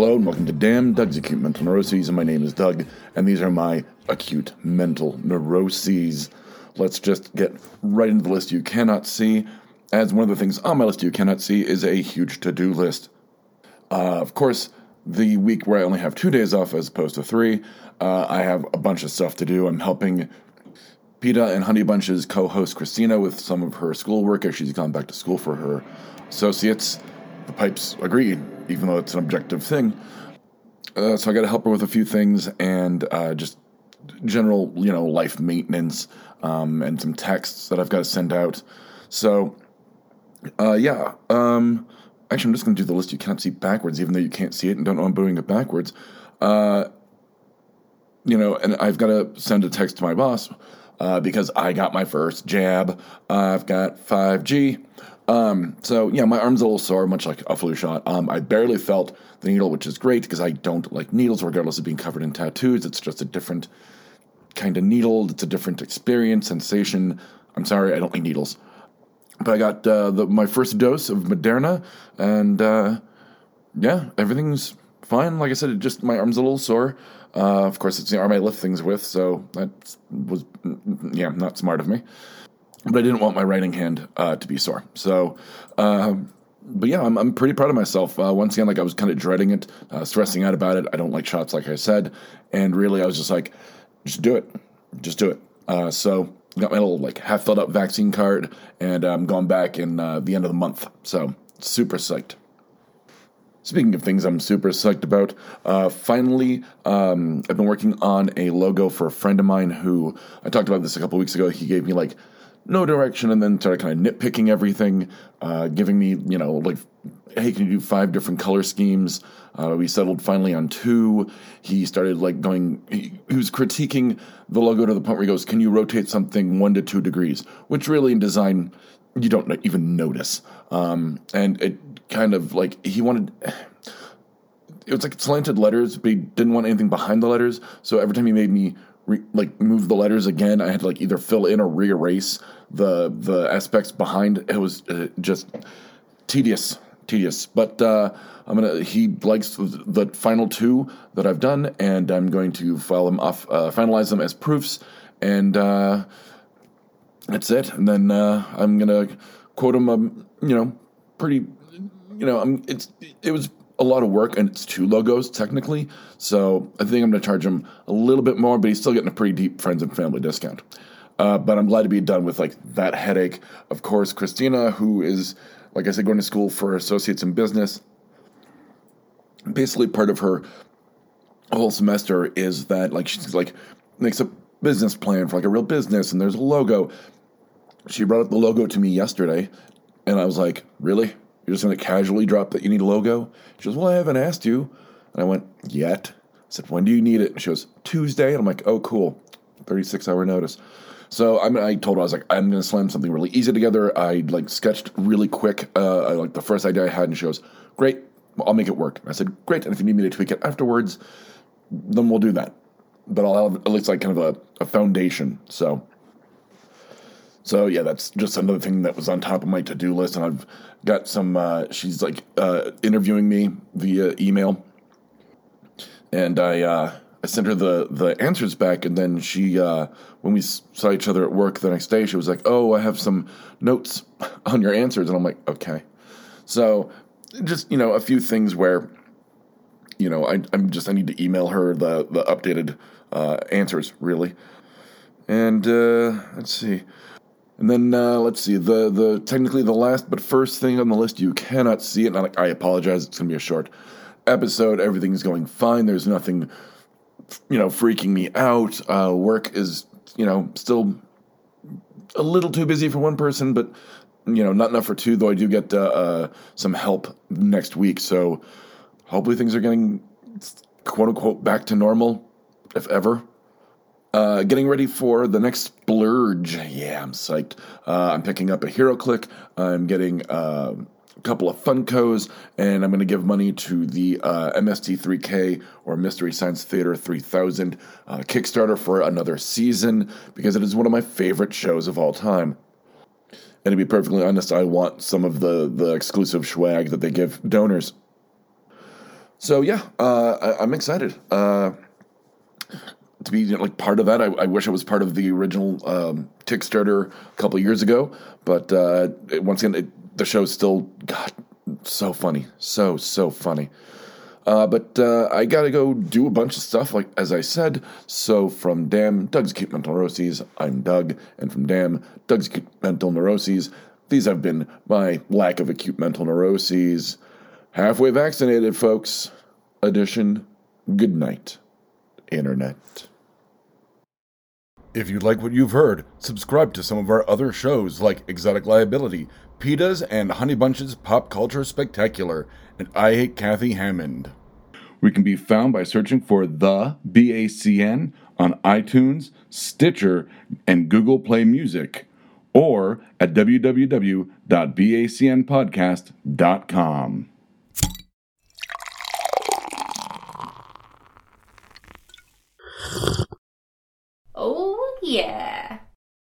Hello and welcome to Damn Doug's Acute Mental Neuroses, and my name is Doug, and these are my acute mental neuroses. Let's just get right into the list you cannot see, as one of the things on my list you cannot see is a huge to do list. Uh, of course, the week where I only have two days off as opposed to three, uh, I have a bunch of stuff to do. I'm helping PETA and Honey Bunch's co host Christina with some of her schoolwork as she's gone back to school for her associates. The pipes agreed even though it's an objective thing. Uh, so I got to help her with a few things and uh, just general, you know, life maintenance um, and some texts that I've got to send out. So, uh, yeah. Um, actually, I'm just going to do the list you can't see backwards, even though you can't see it and don't know I'm doing it backwards. Uh, you know, and I've got to send a text to my boss uh, because I got my first jab. I've got 5G. Um, so yeah, my arm's a little sore, much like a flu shot. Um, I barely felt the needle, which is great because I don't like needles, regardless of being covered in tattoos. It's just a different kind of needle. It's a different experience, sensation. I'm sorry, I don't like needles. But I got uh, the, my first dose of Moderna, and uh, yeah, everything's fine. Like I said, it just my arm's a little sore. Uh, of course, it's the arm I lift things with, so that was yeah, not smart of me but I didn't want my writing hand uh, to be sore. So, uh, but yeah, I'm, I'm pretty proud of myself. Uh, once again, like I was kind of dreading it, uh, stressing out about it. I don't like shots, like I said, and really, I was just like, just do it, just do it. Uh, so, got my little like half filled up vaccine card, and I'm going back in uh, the end of the month. So, super psyched. Speaking of things I'm super psyched about, uh, finally, um, I've been working on a logo for a friend of mine who I talked about this a couple weeks ago. He gave me like no direction and then started kind of nitpicking everything, uh, giving me, you know, like, hey, can you do five different color schemes? Uh, we settled finally on two. He started like going, he, he, was critiquing the logo to the point where he goes, can you rotate something one to two degrees? Which really in design, you don't even notice. Um, and it kind of like, he wanted, it was like slanted letters, but he didn't want anything behind the letters. So every time he made me re, like move the letters again. I had to like either fill in or re-erase the the aspects behind. It was uh, just tedious, tedious. But uh, I'm gonna. He likes the final two that I've done, and I'm going to file them off, uh, finalize them as proofs, and uh, that's it. And then uh, I'm gonna quote him. Um, you know, pretty. You know, I'm. It's. It was a lot of work, and it's two logos technically. So I think I'm going to charge him a little bit more, but he's still getting a pretty deep friends and family discount. Uh, but I'm glad to be done with like that headache. Of course, Christina, who is like I said, going to school for associates in business. Basically, part of her whole semester is that like she's like makes a business plan for like a real business, and there's a logo. She brought up the logo to me yesterday, and I was like, "Really? You're just going to casually drop that you need a logo? She goes, Well, I haven't asked you. And I went, Yet? I said, When do you need it? And she goes, Tuesday. And I'm like, Oh, cool. 36 hour notice. So I, I told her I was like, I'm going to slam something really easy together. I like sketched really quick, uh, like the first idea I had, and she goes, "Great, I'll make it work." I said, "Great, and if you need me to tweak it afterwards, then we'll do that." But I'll have at least like kind of a, a foundation. So so yeah, that's just another thing that was on top of my to do list, and I've got some. Uh, she's like uh, interviewing me via email, and I uh, I sent her the the answers back, and then she uh, when we saw each other at work the next day, she was like, "Oh, I have some notes on your answers," and I'm like, "Okay." So just you know a few things where you know I I'm just I need to email her the the updated uh, answers really, and uh, let's see. And then uh, let's see the the technically the last but first thing on the list you cannot see it. I, I apologize. It's gonna be a short episode. Everything's going fine. There's nothing, you know, freaking me out. Uh, work is you know still a little too busy for one person, but you know not enough for two. Though I do get uh, uh some help next week, so hopefully things are getting quote unquote back to normal, if ever. Uh, getting ready for the next splurge. Yeah, I'm psyched. Uh, I'm picking up a Hero Click. I'm getting uh, a couple of Funkos, and I'm going to give money to the uh, MST3K or Mystery Science Theater 3000 uh, Kickstarter for another season because it is one of my favorite shows of all time. And to be perfectly honest, I want some of the, the exclusive swag that they give donors. So yeah, uh, I, I'm excited to be you know, like part of that. I, I wish I was part of the original um, Kickstarter a couple years ago, but uh, it, once again, it, the show's still God so funny, so so funny. Uh, but uh, I gotta go do a bunch of stuff, like as I said. So from Damn Doug's Acute Mental Neuroses, I'm Doug, and from Damn Doug's Acute Mental Neuroses, these have been my lack of acute mental neuroses. Halfway vaccinated, folks. Edition. Good night, Internet. If you like what you've heard, subscribe to some of our other shows like Exotic Liability, PETA's, and Honey Bunch's Pop Culture Spectacular, and I Hate Kathy Hammond. We can be found by searching for The BACN on iTunes, Stitcher, and Google Play Music, or at www.bacnpodcast.com.